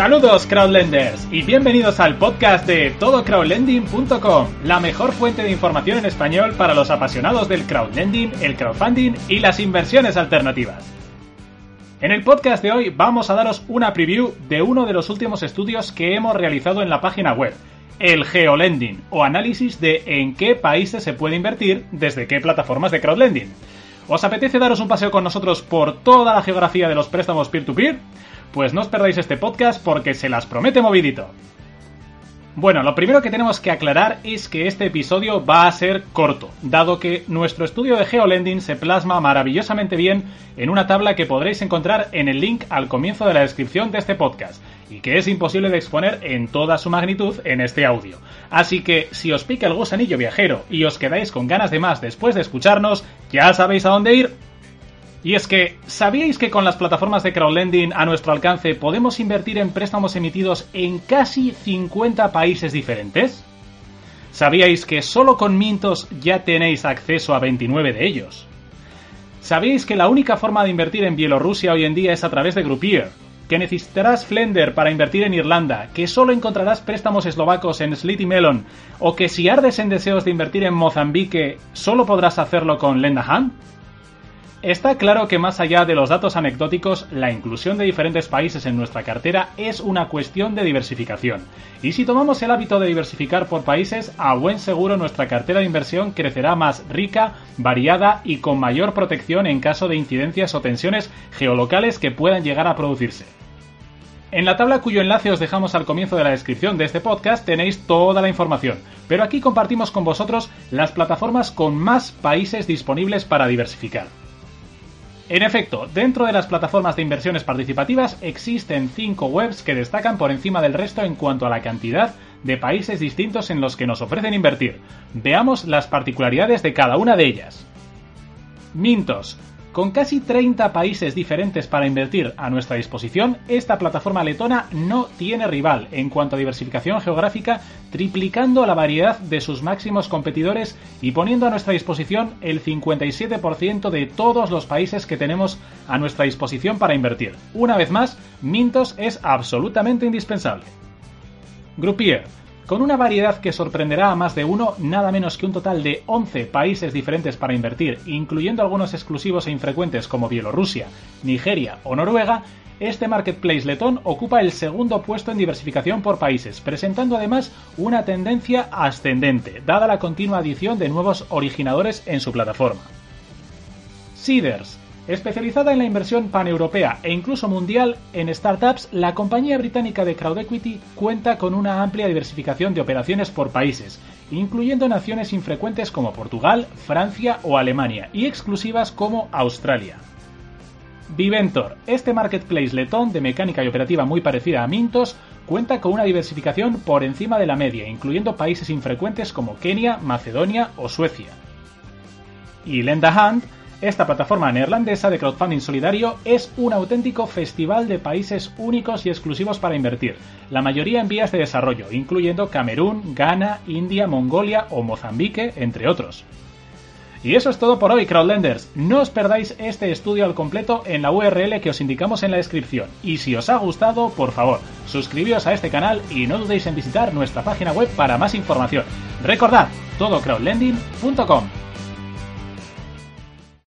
Saludos crowdlenders y bienvenidos al podcast de todocrowdlending.com, la mejor fuente de información en español para los apasionados del crowdlending, el crowdfunding y las inversiones alternativas. En el podcast de hoy vamos a daros una preview de uno de los últimos estudios que hemos realizado en la página web, el Geolending, o análisis de en qué países se puede invertir desde qué plataformas de crowdlending. ¿Os apetece daros un paseo con nosotros por toda la geografía de los préstamos peer-to-peer? peer pues no os perdáis este podcast porque se las promete movidito. Bueno, lo primero que tenemos que aclarar es que este episodio va a ser corto, dado que nuestro estudio de GeoLending se plasma maravillosamente bien en una tabla que podréis encontrar en el link al comienzo de la descripción de este podcast, y que es imposible de exponer en toda su magnitud en este audio. Así que si os pica el gusanillo viajero y os quedáis con ganas de más después de escucharnos, ya sabéis a dónde ir, y es que, ¿sabíais que con las plataformas de crowdlending a nuestro alcance podemos invertir en préstamos emitidos en casi 50 países diferentes? ¿Sabíais que solo con Mintos ya tenéis acceso a 29 de ellos? ¿Sabíais que la única forma de invertir en Bielorrusia hoy en día es a través de Groupier? que necesitarás Flender para invertir en Irlanda, que solo encontrarás préstamos eslovacos en Slitty Melon, o que si ardes en deseos de invertir en Mozambique, solo podrás hacerlo con Lendahan? Está claro que más allá de los datos anecdóticos, la inclusión de diferentes países en nuestra cartera es una cuestión de diversificación. Y si tomamos el hábito de diversificar por países, a buen seguro nuestra cartera de inversión crecerá más rica, variada y con mayor protección en caso de incidencias o tensiones geolocales que puedan llegar a producirse. En la tabla cuyo enlace os dejamos al comienzo de la descripción de este podcast tenéis toda la información, pero aquí compartimos con vosotros las plataformas con más países disponibles para diversificar. En efecto, dentro de las plataformas de inversiones participativas existen cinco webs que destacan por encima del resto en cuanto a la cantidad de países distintos en los que nos ofrecen invertir. Veamos las particularidades de cada una de ellas. Mintos, con casi 30 países diferentes para invertir a nuestra disposición, esta plataforma letona no tiene rival en cuanto a diversificación geográfica, triplicando la variedad de sus máximos competidores y poniendo a nuestra disposición el 57% de todos los países que tenemos a nuestra disposición para invertir. Una vez más, Mintos es absolutamente indispensable. Groupier con una variedad que sorprenderá a más de uno, nada menos que un total de 11 países diferentes para invertir, incluyendo algunos exclusivos e infrecuentes como Bielorrusia, Nigeria o Noruega, este marketplace letón ocupa el segundo puesto en diversificación por países, presentando además una tendencia ascendente, dada la continua adición de nuevos originadores en su plataforma. Seeders Especializada en la inversión paneuropea e incluso mundial en startups, la compañía británica de Crowd Equity cuenta con una amplia diversificación de operaciones por países, incluyendo naciones infrecuentes como Portugal, Francia o Alemania, y exclusivas como Australia. Viventor, este marketplace letón de mecánica y operativa muy parecida a Mintos, cuenta con una diversificación por encima de la media, incluyendo países infrecuentes como Kenia, Macedonia o Suecia. Y Lenda Hand esta plataforma neerlandesa de crowdfunding solidario es un auténtico festival de países únicos y exclusivos para invertir, la mayoría en vías de desarrollo, incluyendo Camerún, Ghana, India, Mongolia o Mozambique, entre otros. Y eso es todo por hoy, crowdlenders. No os perdáis este estudio al completo en la URL que os indicamos en la descripción. Y si os ha gustado, por favor, suscribíos a este canal y no dudéis en visitar nuestra página web para más información. Recordad, todocrowdlending.com.